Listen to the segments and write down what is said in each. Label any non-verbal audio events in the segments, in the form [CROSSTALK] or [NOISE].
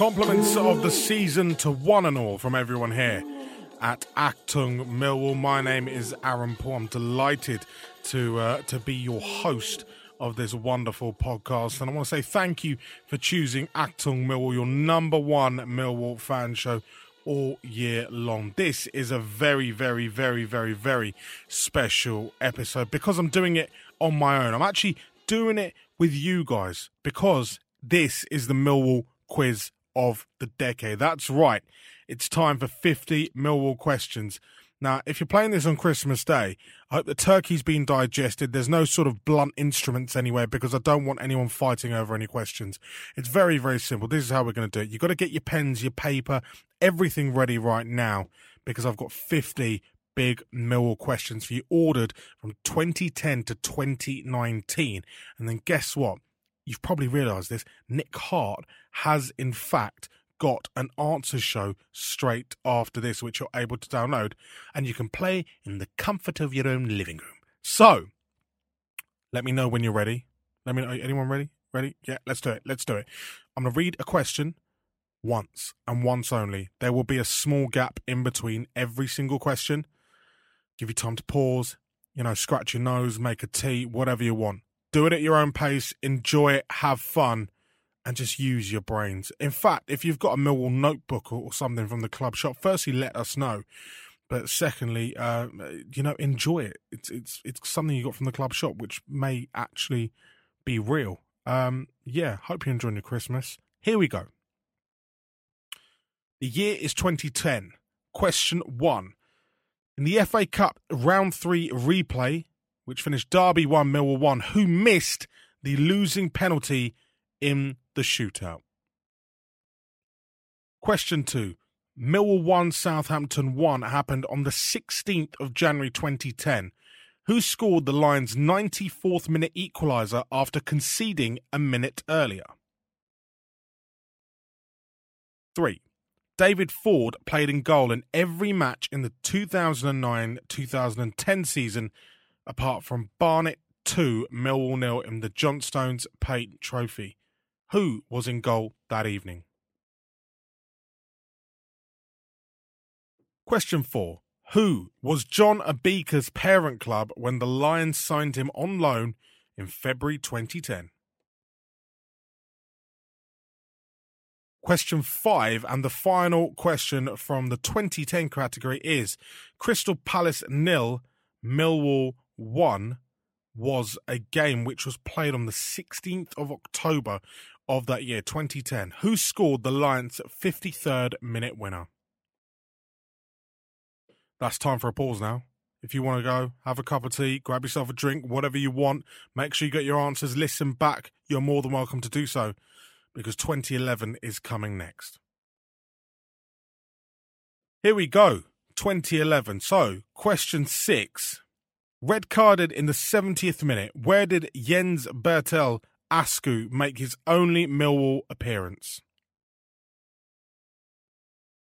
Compliments of the season to one and all from everyone here at Achtung Millwall. My name is Aaron Paul. I'm delighted to uh, to be your host of this wonderful podcast, and I want to say thank you for choosing Achtung Millwall, your number one Millwall fan show all year long. This is a very, very, very, very, very special episode because I'm doing it on my own. I'm actually doing it with you guys because this is the Millwall quiz of the decade. That's right. It's time for 50 Millwall questions. Now, if you're playing this on Christmas Day, I hope the turkey's been digested. There's no sort of blunt instruments anywhere because I don't want anyone fighting over any questions. It's very, very simple. This is how we're going to do it. You've got to get your pens, your paper, everything ready right now because I've got 50 big Millwall questions for you ordered from 2010 to 2019. And then guess what? You've probably realised this. Nick Hart has, in fact, got an answer show straight after this, which you're able to download and you can play in the comfort of your own living room. So, let me know when you're ready. Let me know. Anyone ready? Ready? Yeah, let's do it. Let's do it. I'm going to read a question once and once only. There will be a small gap in between every single question. Give you time to pause, you know, scratch your nose, make a tea, whatever you want. Do it at your own pace, enjoy it, have fun and just use your brains. In fact, if you've got a Millwall notebook or something from the club shop, firstly let us know. But secondly, uh, you know, enjoy it. It's it's it's something you got from the club shop, which may actually be real. Um, yeah, hope you're enjoying your Christmas. Here we go. The year is 2010. Question one. In the FA Cup round three replay, which finished Derby 1, Millwall 1, who missed the losing penalty in the shootout. Question two. Millwall 1, Southampton 1 happened on the 16th of January 2010. Who scored the Lions' 94th minute equaliser after conceding a minute earlier? 3. David Forde played in goal in every match in the 2009 2010 season, apart from Barnet 2, Millwall nil in the Johnstone's Paint Trophy who was in goal that evening. Question 4. Who was John Obika's parent club when the Lions signed him on loan in February 2010? Question 5 and the final question from the 2010 category is Crystal Palace nil, Millwall 1 was a game which was played on the 16th of October of that year, 2010. Who scored the Lions' 53rd minute winner? That's time for a pause now. If you want to go, have a cup of tea, grab yourself a drink, whatever you want. Make sure you get your answers, listen back. You're more than welcome to do so because 2011 is coming next. Here we go. 2011. So, question six. Red carded in the 70th minute. Where did Jens Berthel Askou make his only Millwall appearance.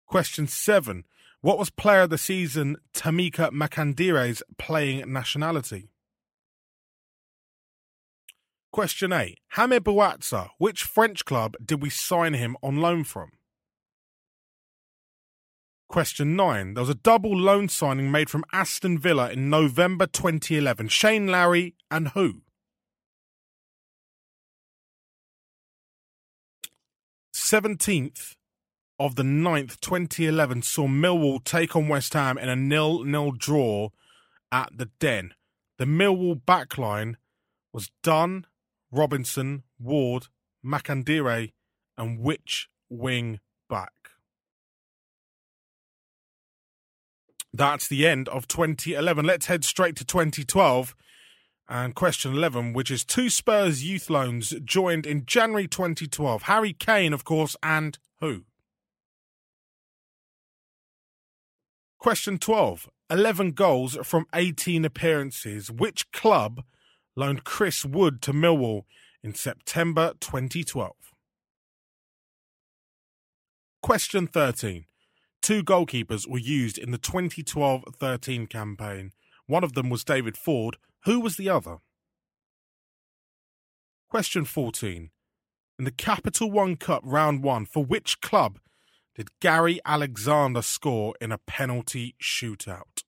Question seven. What was player of the season Tamika Mkandawire's playing nationality? Question 8. Hameur Bouazza, which French club did we sign him on loan from? Question 9. There was a double loan signing made from Aston Villa in November 2011. Shane Lowry and who? Seventeenth of the 9th, 2011, saw Millwall take on West Ham in a nil-nil draw at the Den. The Millwall backline was Dunn, Robinson, Ward, Mkandawire, and which wing That's the end of 2011. Let's head straight to 2012. And question 11, which is two Spurs youth loans joined in January 2012. Harry Kane, of course, and who? Question 12. 11 goals from 18 appearances. Which club loaned Chris Wood to Millwall in September 2012? Question 13. Two goalkeepers were used in the 2012 13 campaign. One of them was David Forde. Who was the other? Question 14. In the Capital One Cup round one, for which club did Gary Alexander score in a penalty shootout?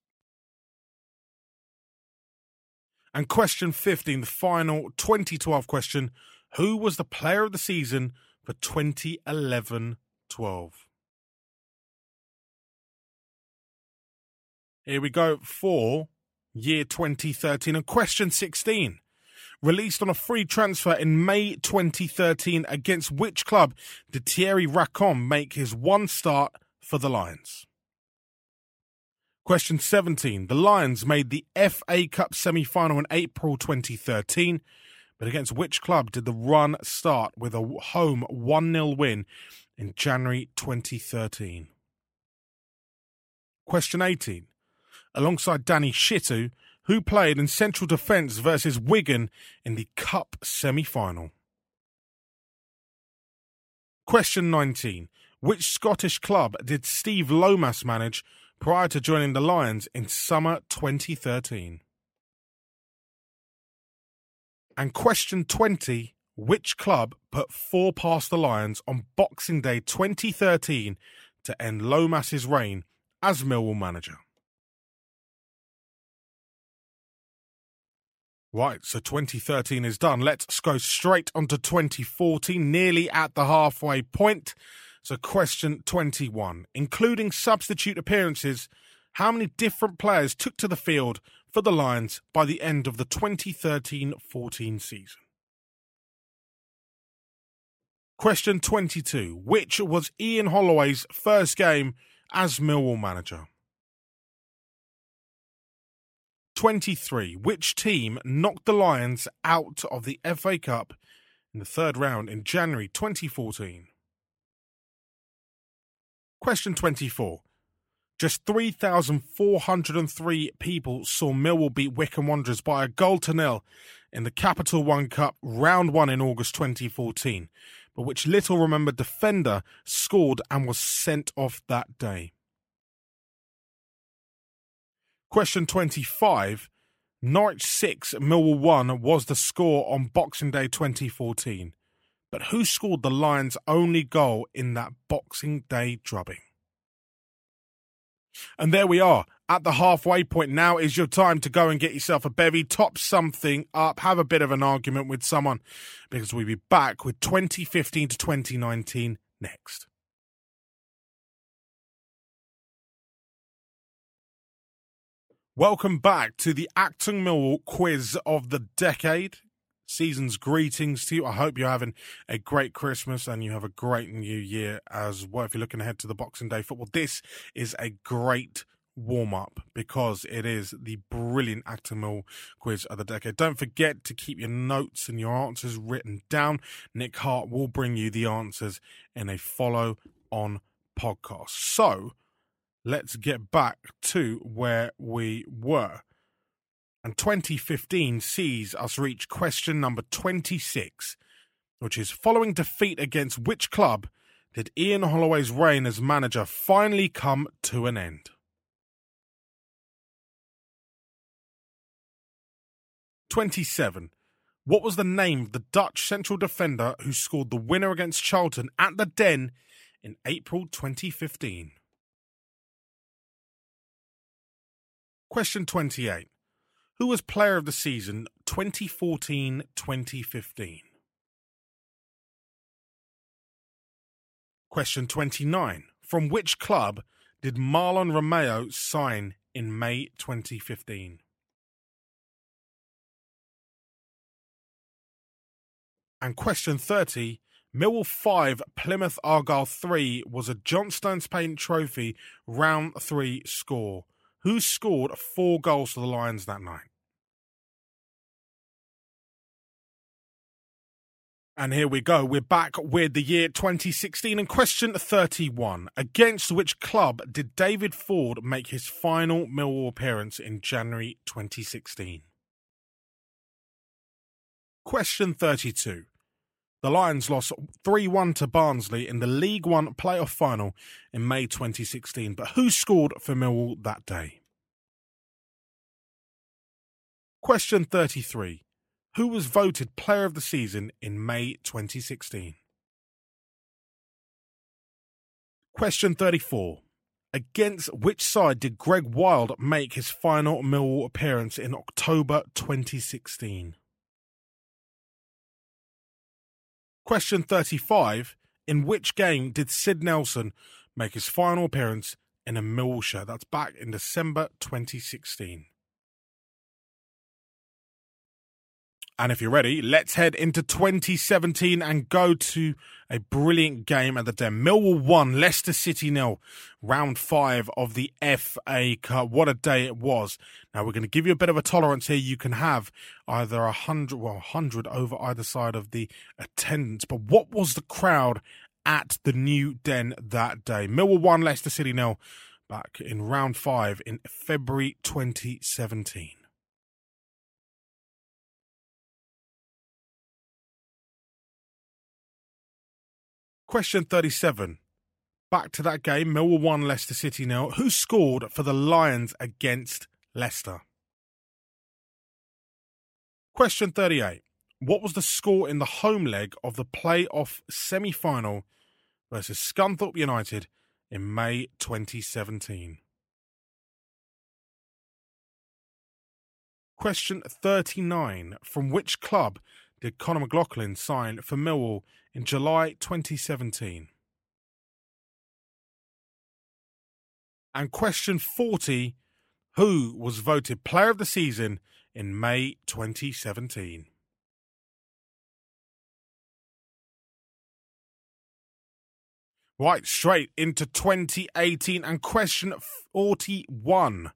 And question 15, the final 2012 question Who was the player of the season for 2011 12? Here we go for year 2013 and question 16 released on a free transfer in May 2013. Against which club did Therry Racon make his one start for the Lions? Question 17. The Lions made the FA Cup semi final in April 2013, but against which club did the run start with a home 1 0 win in January 2013? Question 18. Alongside Danny Shittu, who played in central defence versus Wigan in the Cup semi final. Question 19. Which Scottish club did Steve Lomas manage prior to joining the Lions in summer 2013? And question 20. Which club put four past the Lions on Boxing Day 2013 to end Lomas's reign as Millwall manager? Right, so 2013 is done. Let's go straight onto 2014, nearly at the halfway point. So, question 21. Including substitute appearances, how many different players took to the field for the Lions by the end of the 2013 14 season? Question 22. Which was Ian Holloway's first game as Millwall manager? 23. Which team knocked the Lions out of the FA Cup in the third round in January 2014? Question 24. Just 3,403 people saw Millwall beat Wycombe Wanderers by a goal to nil in the Capital One Cup round one in August 2014, but which little remembered defender scored and was sent off that day. Question 25. Norwich 6, Millwall 1 was the score on Boxing Day 2014. But who scored the Lions' only goal in that Boxing Day drubbing? And there we are at the halfway point. Now is your time to go and get yourself a bevy, top something up, have a bit of an argument with someone, because we'll be back with 2015 to 2019 next. Welcome back to the Achtung Millwall quiz of the decade. Season's greetings to you. I hope you're having a great Christmas and you have a great new year as well. If you're looking ahead to the Boxing Day football, this is a great warm up because it is the brilliant Achtung Mill quiz of the decade. Don't forget to keep your notes and your answers written down. Nick Hart will bring you the answers in a follow on podcast. So, let's get back to where we were. And 2015 sees us reach question number 26, which is following defeat against which club did Ian Holloway's reign as manager finally come to an end? Twenty-seven. What was the name of the Dutch central defender who scored the winner against Charlton at the Den in April 2015? Question 28. Who was player of the season 2014 2015? Question 29. From which club did Mahlon Romeo sign in May 2015? And question 30. Millwall 5, Plymouth Argyle 3 was a Johnstone's Paint Trophy round 3 score. Who scored four goals for the Lions that night? And here we go. We're back with the year 2016 and question 31. Against which club did David Forde make his final Millwall appearance in January 2016? Question 32. The Lions lost 3 1 to Barnsley in the League One playoff final in May 2016, but who scored for Millwall that day? Question 33 Who was voted Player of the Season in May 2016? Question 34 Against which side did Gregg Wylde make his final Millwall appearance in October 2016? Question 35. In which game did Sid Nelson make his final appearance in a Millwall shirt? That's back in December 2016. And if you're ready, let's head into 2017 and go to a brilliant game at the Den. Millwall 1, Leicester City nil, round five of the FA Cup. What a day it was. Now, we're going to give you a bit of a tolerance here. You can have either a 100, well, 100 over either side of the attendance. But what was the crowd at the new Den that day? Millwall 1, Leicester City nil, back in round five in February 2017. Question 37. Back to that game, Millwall 1, Leicester City nil. Who scored for the Lions against Leicester? Question 38. What was the score in the home leg of the play-off semi-final versus Scunthorpe United in May 2017? Question 39. From which club did Conor McLaughlin sign for Millwall in July 2017? And question 40 Who was voted Player of the Season in May 2017? Right, straight into 2018 and question 41.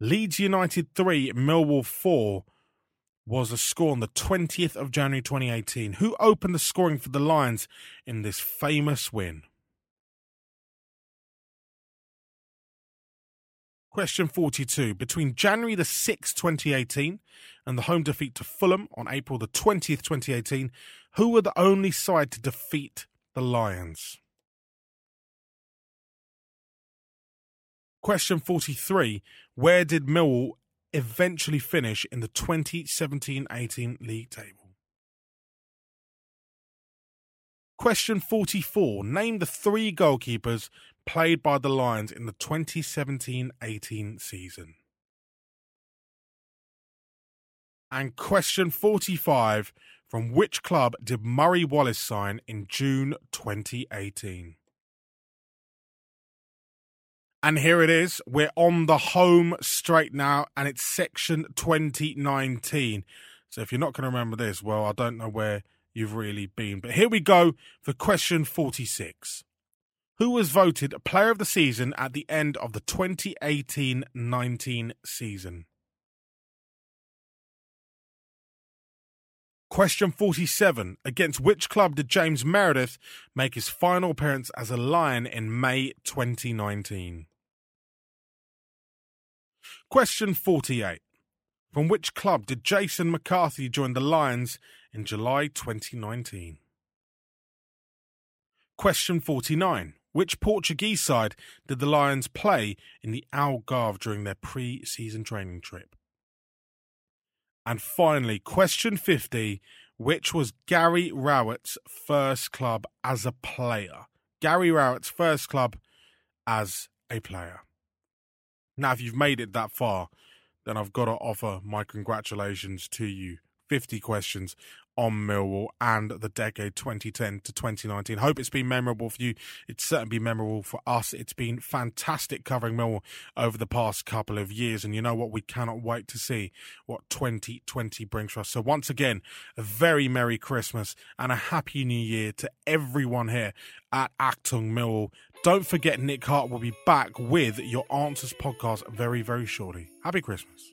Leeds United 3, Millwall 4 was a score on the 20th of January 2018. Who opened the scoring for the Lions in this famous win? Question 42. Between January the 6th, 2018 and the home defeat to Fulham on April the 20th, 2018, who were the only side to defeat the Lions? Question 43. Where did Millwall eventually finish in the 2017 18 league table. Question 44. Name the three goalkeepers played by the Lions in the 2017 18 season. And question 45. From which club did Murray Wallace sign in June 2018? And here it is. We're on the home straight now, and it's section 2019. So if you're not going to remember this, well, I don't know where you've really been. But here we go for question 46. Who was voted player of the season at the end of the 2018 19 season? Question 47. Against which club did James Meredith make his final appearance as a Lion in May 2019? Question 48. From which club did Jason McCarthy join the Lions in July 2019? Question 49. Which Portuguese side did the Lions play in the Algarve during their pre season training trip? And finally, question 50. Which was Gary Rowett's first club as a player? Gary Rowett's first club as a player. Now, if you've made it that far, then I've got to offer my congratulations to you. 50 questions on Millwall and the decade 2010 to 2019. Hope it's been memorable for you. It's certainly been memorable for us. It's been fantastic covering Millwall over the past couple of years. And you know what? We cannot wait to see what 2020 brings for us. So once again, a very Merry Christmas and a Happy New Year to everyone here at Achtung Millwall. Don't forget, Nick Hart will be back with your Answers podcast very, very shortly. Happy Christmas.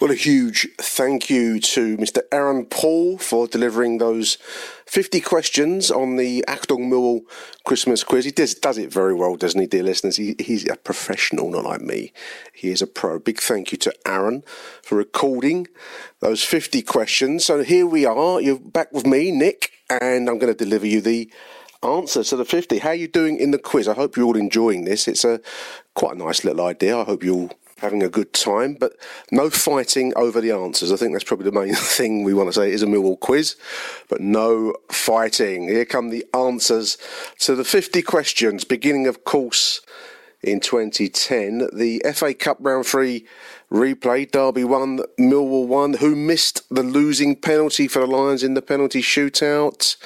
Well, a huge thank you to Mr. Aaron Paul for delivering those 50 questions on the Achtung Millwall Christmas quiz. He does, does it very well, doesn't he, dear listeners? He, he's a professional, not like me. He is a pro. Big thank you to Aaron for recording those 50 questions. So here we are. You're back with me, Nick, and I'm going to deliver you the answer to the 50. How are you doing in the quiz? I hope you're all enjoying this. It's a quite a nice little idea. I hope you're all having a good time, but no fighting over the answers. I think that's probably the main [LAUGHS] thing we want to say. Is a Millwall quiz, but no fighting. Here come the answers to the 50 questions, beginning, of course, in 2010. The FA Cup Round 3 replay, Derby 1, Millwall 1. Who missed the losing penalty for the Lions in the penalty shootout?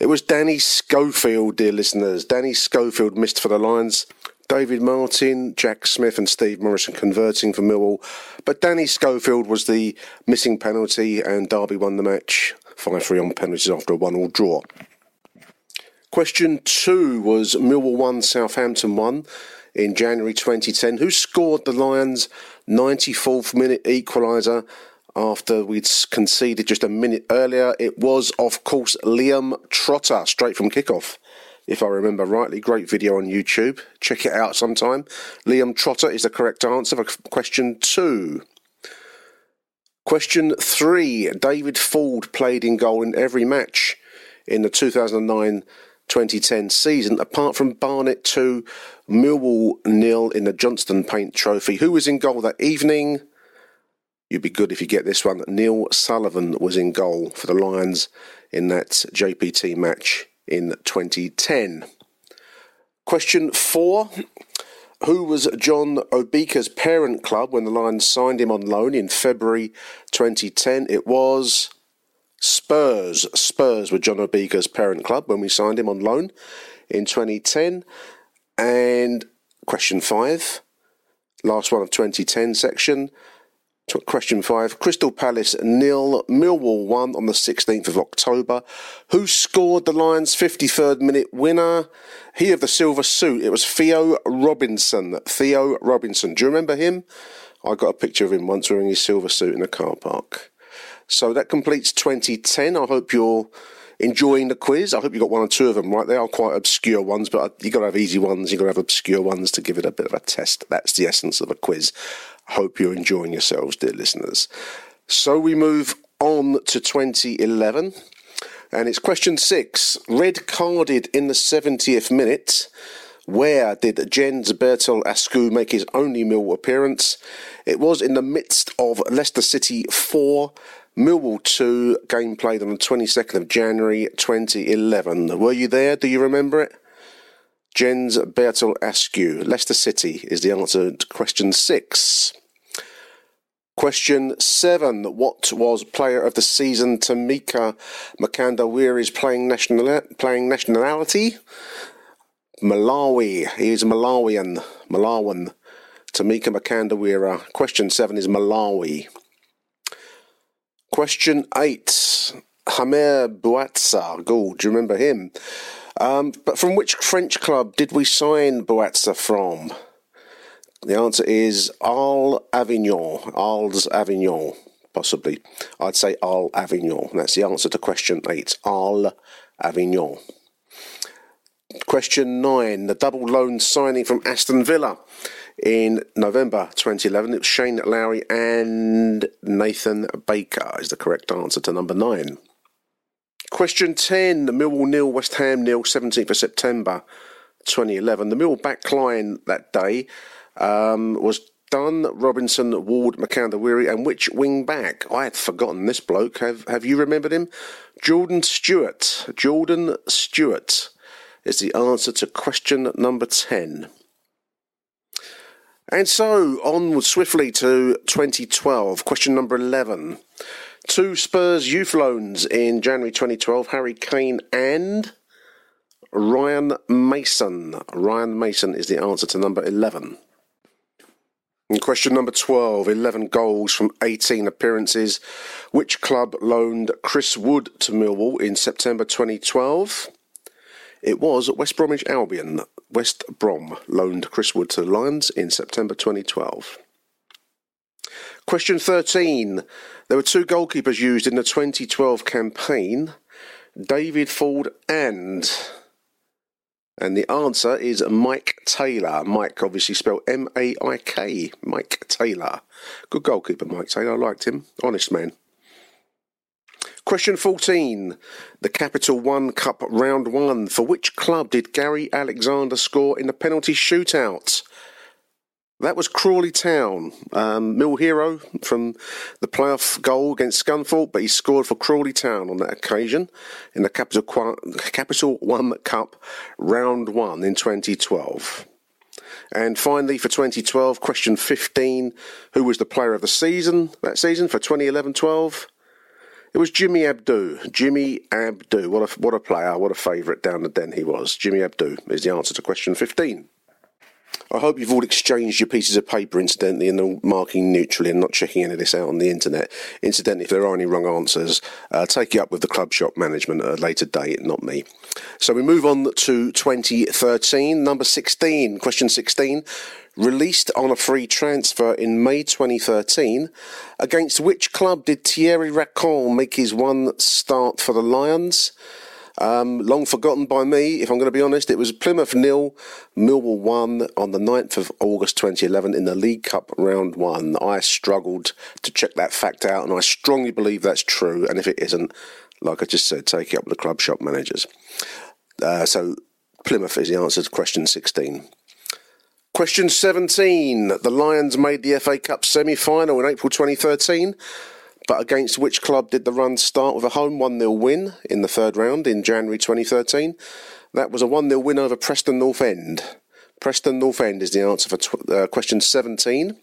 It was Danny Schofield, dear listeners. Danny Schofield missed for the Lions. David Martin, Jack Smith, and Steve Morrison converting for Millwall. But Danny Schofield was the missing penalty, and Derby won the match 5 3 on penalties after a 1 all draw. Question two was Millwall 1, Southampton 1 in January 2010. Who scored the Lions' 94th minute equaliser after we'd conceded just a minute earlier? It was, of course, Liam Trotter, straight from kickoff if I remember rightly. Great video on YouTube. Check it out sometime. Liam Trotter is the correct answer for question two. Question three David Forde played in goal in every match in the 2009 2010 season, apart from Barnet 2, Millwall nil in the Johnston Paint Trophy. Who was in goal that evening? You'd be good if you get this one. Neil Sullivan was in goal for the Lions in that JPT match in 2010. Question four. Who was John Obika's parent club when the Lions signed him on loan in February 2010? It was Spurs. Spurs were John Obika's parent club when we signed him on loan in 2010. And question five, last one of 2010 section. Question five Crystal Palace nil, Millwall won on the 16th of October. Who scored the Lions' 53rd minute winner? He of the silver suit. It was Theo Robinson. Theo Robinson. Do you remember him? I got a picture of him once wearing his silver suit in a car park. So that completes 2010. I hope you're enjoying the quiz. I hope you got one or two of them right. They are quite obscure ones, but uh, you've got to have easy ones. you've got to have obscure ones to give it a bit of a test. That's the essence of a quiz. Hope you're enjoying yourselves, dear listeners. So we move on to 2011. And it's question six. Red carded in the 70th minute. Where did Jens Berthel Askou make his only Mill appearance? It was in the midst of Leicester City 4, Millwall 2, game played on the 22nd of January 2011. Were you there? Do you remember it? Jens Berthel Askou, Leicester City is the answer to question six. Question seven. What was player of the season Tamika Mkandawire's playing, national, playing nationality? Malawi. He is Malawian. Malawan. Tamika Mkandawire. Question seven is Malawi. Question eight. Hameur Bouazza. Go. Do you remember him? Um, but from which French club did we sign Bouazza from? The answer is Arles Avignon. Arles Avignon, possibly. I'd say Arles Avignon. That's the answer to question eight. Arles Avignon. Question nine. The double loan signing from Aston Villa in November 2011. It was Shane Lowry and Nathan Baker is the correct answer to number nine. Question 10. The Millwall nil, West Ham nil, 17th of September 2011. The Millwall backline that day um, was Dunn, Robinson, Ward, Mkandawire, and which wing back? I had forgotten this bloke. Have Have you remembered him? Jordan Stewart. Jordan Stewart is the answer to question number 10. And so on swiftly to 2012, question number 11. Two Spurs youth loans in January 2012, Harry Kane and Ryan Mason. Ryan Mason is the answer to number 11. And question number 12 11 goals from 18 appearances. Which club loaned Chris Wood to Millwall in September 2012? It was West Bromwich Albion. West Brom loaned Chris Wood to the Lions in September 2012. Question 13. There were two goalkeepers used in the 2012 campaign David Forde and. And the answer is Maik Taylor. Maik, obviously spelled M A I K. Maik Taylor. Good goalkeeper, Maik Taylor. I liked him. Honest man. Question 14. The Capital One Cup Round 1. For which club did Gary Alexander score in the penalty shootout? That was Crawley Town. Um, Mill hero from the playoff goal against Scunthorpe, but he scored for Crawley Town on that occasion in the Capital, Capital One Cup Round 1 in 2012. And finally, for 2012, question 15 Who was the player of the season that season for 2011 12? It was Jimmy Abdou. Jimmy Abdou. What a, what a player. What a favourite down the den he was. Jimmy Abdou is the answer to question 15. I hope you've all exchanged your pieces of paper, incidentally, and are marking neutrally and not checking any of this out on the internet. Incidentally, if there are any wrong answers, uh, take it up with the club shop management at a later date, not me. So we move on to 2013, number 16, question 16. Released on a free transfer in May 2013, against which club did Therry Racon make his one start for the Lions? Um, long forgotten by me, if I'm going to be honest. It was Plymouth nil, Millwall one on the 9th of August 2011 in the League Cup round one. I struggled to check that fact out, and I strongly believe that's true. And if it isn't, like I just said, take it up with the club shop managers. Uh, so Plymouth is the answer to question 16. Question 17. The Lions made the FA Cup semi final in April 2013. But against which club did the run start with a home 1 0 win in the third round in January 2013? That was a 1 0 win over Preston North End. Preston North End is the answer for tw- uh, question 17.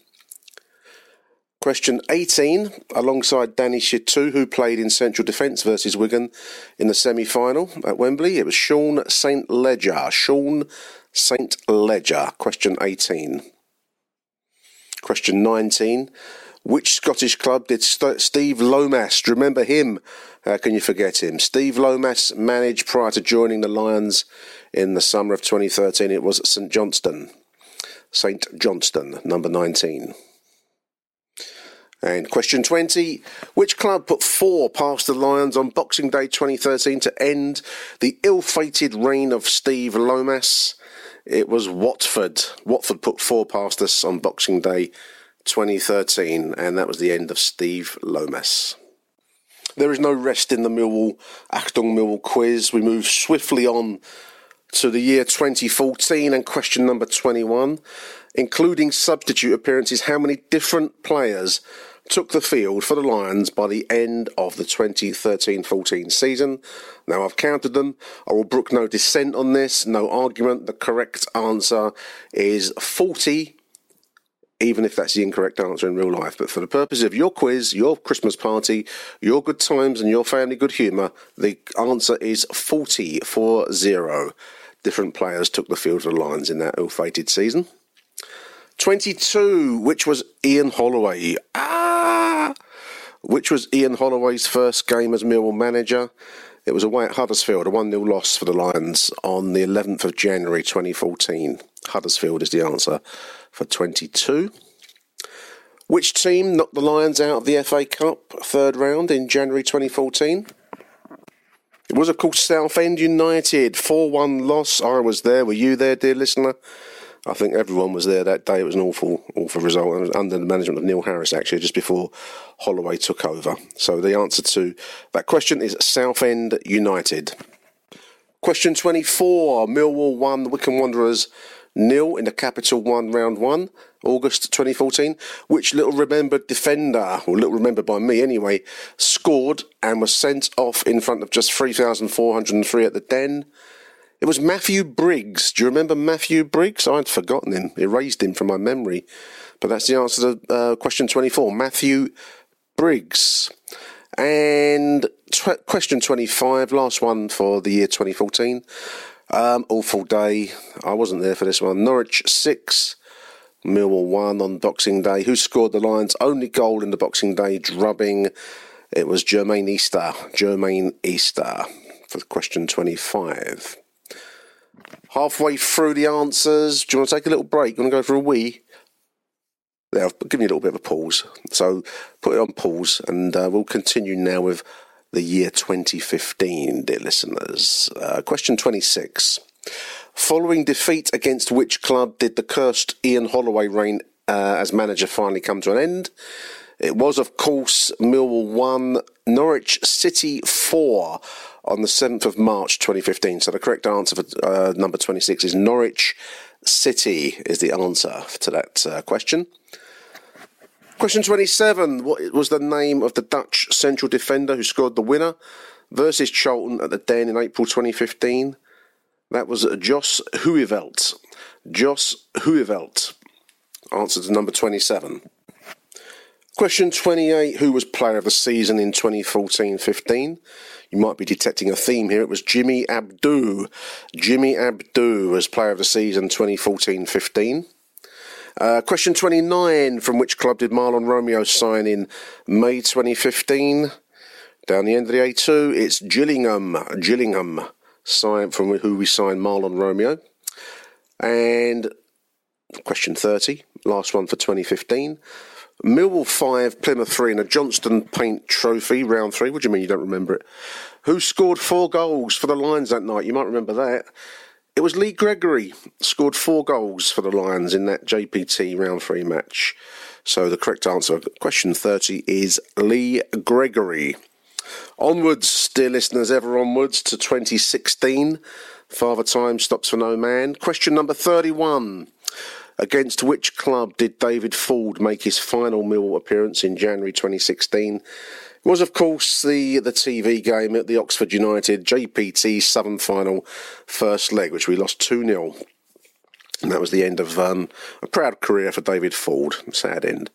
Question 18, alongside Danny Shittu, who played in central defence versus Wigan in the semi final at Wembley. It was Sean St. Ledger. Sean St. Ledger. Question 18. Question 19. Which Scottish club did St- Steve Lomas, remember him? How can you forget him? Steve Lomas managed prior to joining the Lions in the summer of 2013. It was St Johnstone. St Johnstone, number 19. And question 20 Which club put four past the Lions on Boxing Day 2013 to end the ill fated reign of Steve Lomas? It was Watford. Watford put four past us on Boxing Day 2013, and that was the end of Steve Lomas. There is no rest in the Millwall Achtung Millwall quiz. We move swiftly on to the year 2014 and question number 21, including substitute appearances. How many different players took the field for the Lions by the end of the 2013 14 season. Now I've counted them. I will brook no dissent on this, no argument. The correct answer is 40, even if that's the incorrect answer in real life. But for the purpose of your quiz, your Christmas party, your good times, and your family good humour, the answer is 40 for zero. Different players took the field for the Lions in that ill fated season. 22, which was Ian Holloway. Ah! Which was Ian Holloway's first game as Millwall manager. It was away at Huddersfield, a 1 0 loss for the Lions on the 11th of January 2014. Huddersfield is the answer for 22. Which team knocked the Lions out of the FA Cup third round in January 2014? It was, of course, Southend United. 4 1 loss. I was there. Were you there, dear listener? I think everyone was there that day. It was an awful, awful result. Was under the management of Neil Harris, actually, just before Holloway took over. So the answer to that question is Southend United. Question 24 Millwall 1, Wycombe Wanderers nil in the Capital One round one, August 2014. Which little remembered defender, or little remembered by me anyway, scored and was sent off in front of just 3,403 at the Den? It was Matthew Briggs. Do you remember Matthew Briggs? I'd forgotten him, erased him from my memory. But that's the answer to uh, question 24. Matthew Briggs. And question 25, last one for the year 2014. Um, awful day. I wasn't there for this one. Norwich 6, Millwall 1 on Boxing Day. Who scored the Lions' only goal in the Boxing Day drubbing? It was Jermaine Easter. Jermaine Easter for question 25 halfway through the answers. Do you want to take a little break? You want to go for a wee? There, I've given you a little bit of a pause. So put it on pause and uh, we'll continue now with the year 2015, dear listeners. Uh, question 26. Following defeat against which club did the cursed Ian Holloway reign uh, as manager finally come to an end? It was, of course, Millwall 1, Norwich City 4 on the 7th of March 2015. So the correct answer for uh, number 26 is Norwich City, is the answer to that uh, question. Question 27 What was the name of the Dutch central defender who scored the winner versus Charlton at the Den in April 2015? That was Jos Hooiveld. Jos Hooiveld. Answer to number 27. Question 28 Who was player of the season in 2014 15? You might be detecting a theme here. It was Jimmy Abdou. Jimmy Abdou was player of the season 2014 15. Uh, question 29 From which club did Mahlon Romeo sign in May 2015? Down the end of the A2, it's Gillingham. Gillingham, sign, from who we signed Mahlon Romeo. And question 30, last one for 2015. Millwall 5, Plymouth 3 in a Johnston Paint Trophy, round 3. What do you mean you don't remember it? Who scored four goals for the Lions that night? You might remember that. It was Lee Gregory, scored four goals for the Lions in that JPT round 3 match. So the correct answer, question 30, is Lee Gregory. Onwards, dear listeners, ever onwards to 2016. Father Time stops for no man. Question number 31. Against which club did David Forde make his final Mill appearance in January 2016? It was, of course, the, the TV game at the Oxford United JPT Southern Final first leg, which we lost 2 0. And that was the end of um, a proud career for David Forde. Sad end.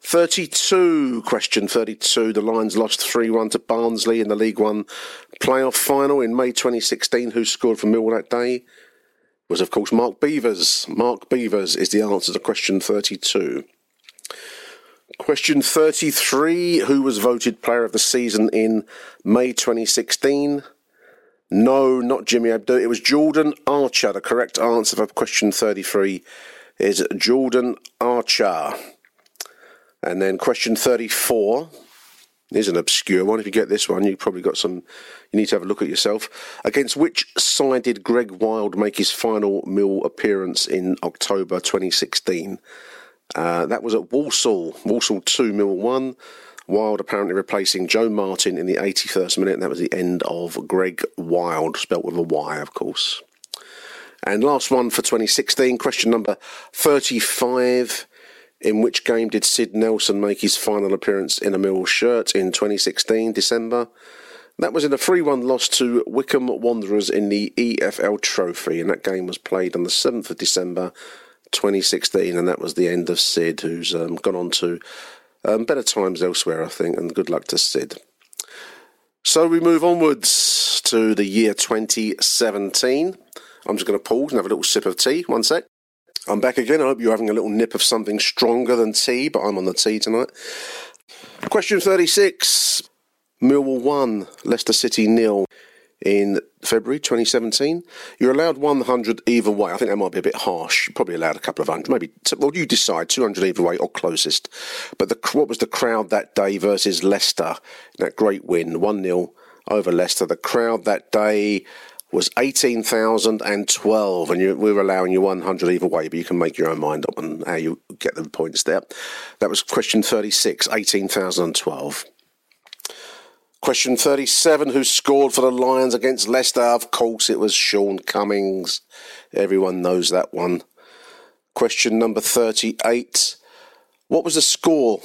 32, question 32. The Lions lost 3 1 to Barnsley in the League One playoff final in May 2016. Who scored for Mill that day? Was, of course, Mark Beevers. Mark Beevers is the answer to question 32. Question 33 Who was voted player of the season in May 2016? No, not Jimmy Abdou. It was Jordan Archer. The correct answer for question 33 is Jordan Archer. And then question 34 is an obscure one. If you get this one, you've probably got some. You need to have a look at yourself. Against which side did Gregg Wylde make his final Mill appearance in October 2016? Uh, that was at Walsall. Walsall 2, Mill 1. Wylde apparently replacing Joe Martin in the 81st minute. That was the end of Gregg Wylde, spelt with a Y, of course. And last one for 2016, question number 35. In which game did Sid Nelson make his final appearance in a Mill shirt in 2016, December? That was in a 3 1 loss to Wycombe Wanderers in the EFL Trophy, and that game was played on the 7th of December 2016, and that was the end of Sid, who's um, gone on to um, better times elsewhere, I think, and good luck to Sid. So we move onwards to the year 2017. I'm just going to pause and have a little sip of tea. One sec. I'm back again. I hope you're having a little nip of something stronger than tea, but I'm on the tea tonight. Question 36 Millwall 1, Leicester City nil in February 2017. You're allowed 100 either way. I think that might be a bit harsh. You're probably allowed a couple of hundred, maybe. Well, you decide 200 either way or closest. But the, what was the crowd that day versus Leicester? That great win, 1 0 over Leicester. The crowd that day was 18,012, and you, we were allowing you 100 either way, but you can make your own mind up on how you get the points there. That was question 36, 18,012. Question 37 Who scored for the Lions against Leicester? Of course, it was Sean Cummings. Everyone knows that one. Question number 38 What was the score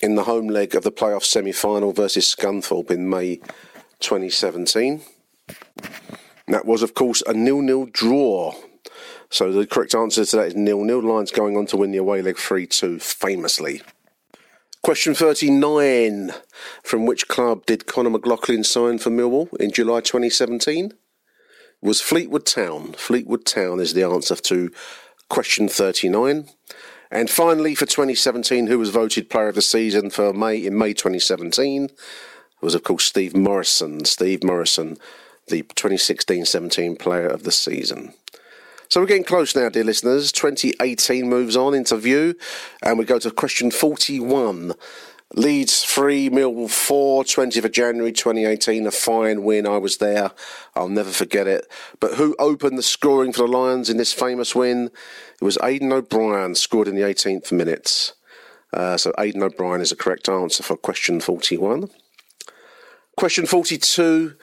in the home leg of the playoff semi final versus Scunthorpe in May 2017? That was, of course, a nil nil draw. So the correct answer to that is nil nil. Lions going on to win the away leg 3 2 famously. Question 39. From which club did Conor McLaughlin sign for Millwall in July 2017? Was Fleetwood Town. Fleetwood Town is the answer to question 39. And finally, for 2017, who was voted player of the season for May in May 2017 was, of course, Steve Morison. Steve Morison, the 2016-17 player of the season. So we're getting close now, dear listeners. 2018 moves on into view, and we go to question 41. Leeds 3, Millwall 4, 20th of January 2018, a fine win. I was there. I'll never forget it. But who opened the scoring for the Lions in this famous win? It was Aiden O'Brien, scored in the 18th minute. Uh, so Aiden O'Brien is the correct answer for question 41. Question 42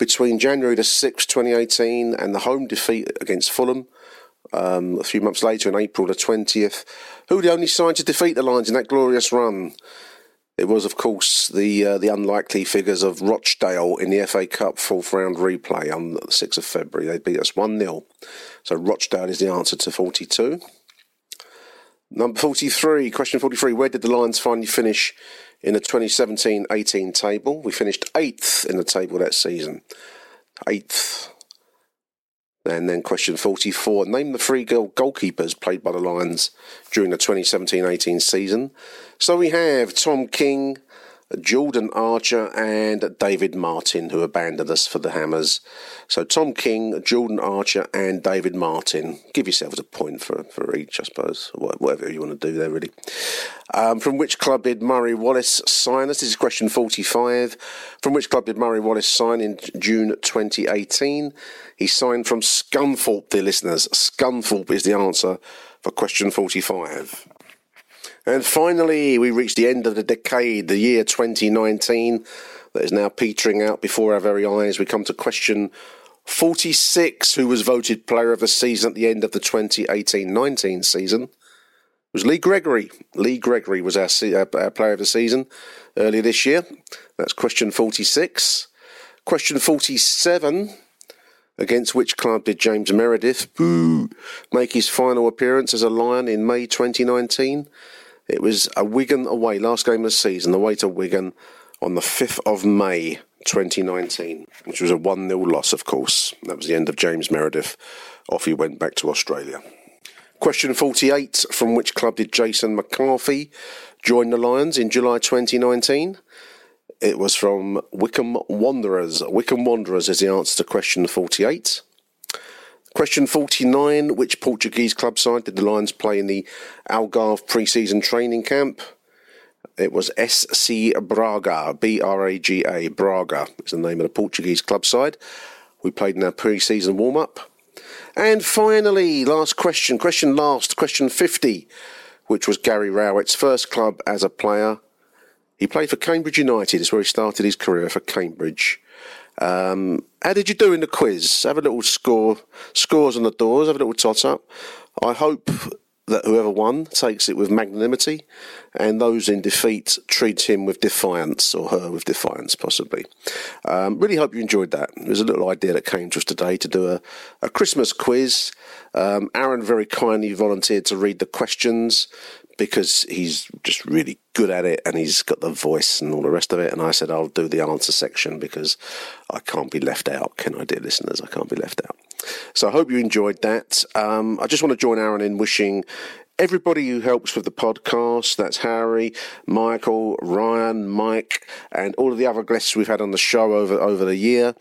between January the 6th, 2018, and the home defeat against Fulham um, a few months later in April the 20th. Who were the only side to defeat the Lions in that glorious run? It was, of course, the uh, the unlikely figures of Rochdale in the FA Cup fourth round replay on the 6th of February. They beat us 1 0. So Rochdale is the answer to 42. Number 43, question 43. Where did the Lions finally finish in the 2017 18 table. We finished eighth in the table that season. Eighth. And then question 44 Name the three goal goalkeepers played by the Lions during the 2017 18 season. So we have Tom King, Jordan Archer and David Martin, who abandoned us for the Hammers. So Tom King, Jordan Archer, and David Martin. Give yourselves a point for, for each, I suppose, whatever you want to do there, really. Um, from which club did Murray Wallace sign? This is question 45. From which club did Murray Wallace sign in June 2018? He signed from Scunthorpe, dear listeners. Scunthorpe is the answer for question 45. And finally, we reach the end of the decade, the year 2019, that is now petering out before our very eyes. We come to question 46 Who was voted player of the season at the end of the 2018 19 season? It was Lee Gregory. Lee Gregory was our, our uh, uh, player of the season earlier this year. That's question 46. Question 47 Against which club did James Meredith boo, make his final appearance as a Lion in May 2019? It was a Wigan away, last game of the season, the away to Wigan on the 5th of May 2019, which was a 1 0 loss, of course. That was the end of James Meredith. Off he went back to Australia. Question 48 From which club did Jason McCarthy join the Lions in July 2019. It was from Wycombe Wanderers. Wycombe Wanderers is the answer to question 48. Question 49 Which Portuguese club side did the Lions play in the Algarve pre season training camp? It was SC Braga, B R A G A, Braga is the name of the Portuguese club side. We played in our pre season warm up. And finally, last question, question last, question 50, which was Gary Rowett's first club as a player. He played for Cambridge United, it's where he started his career for Cambridge. Um, how did you do in the quiz? Have a little score, scores on the doors, have a little tot up. I hope that whoever won takes it with magnanimity, and those in defeat treat him with defiance or her with defiance, possibly. Um, really hope you enjoyed that. It was a little idea that came to us today to do a, a Christmas quiz. Um, Aaron very kindly volunteered to read the questions because he's just really good at it and he's got the voice and all the rest of it. And I said, I'll do the answer section because I can't be left out, can I, dear listeners? I can't be left out. So I hope you enjoyed that. Um, I just want to join Aaron in wishing everybody who helps with the podcast that's Harry, Michael, Ryan, Mike, and all of the other guests we've had on the show over over the year.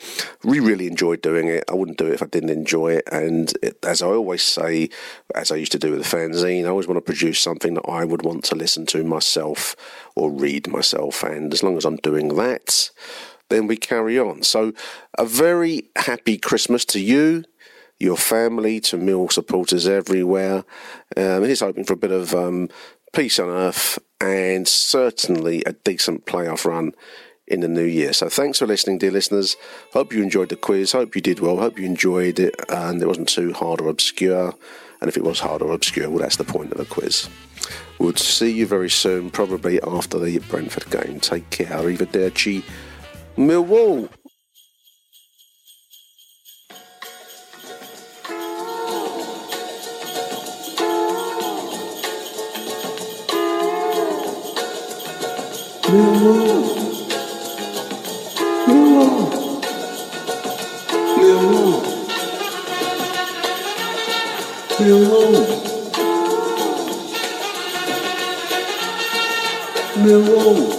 We really enjoyed doing it. I wouldn't do it if I didn't enjoy it. And it, as I always say, as I used to do with the fanzine, I always want to produce something that I would want to listen to myself or read myself. And as long as I'm doing that, then we carry on. So, a very happy Christmas to you your family, to Mill supporters everywhere. Um, he's hoping for a bit of um, peace on earth and certainly a decent playoff run in the new year. So thanks for listening, dear listeners. Hope you enjoyed the quiz. Hope you did well. Hope you enjoyed it and it wasn't too hard or obscure. And if it was hard or obscure, well, that's the point of the quiz. We'll see you very soon, probably after the Brentford game. Take care. Arrivederci. Millwall. Millwall. Millwall. Millwall. Millwall. Millwall.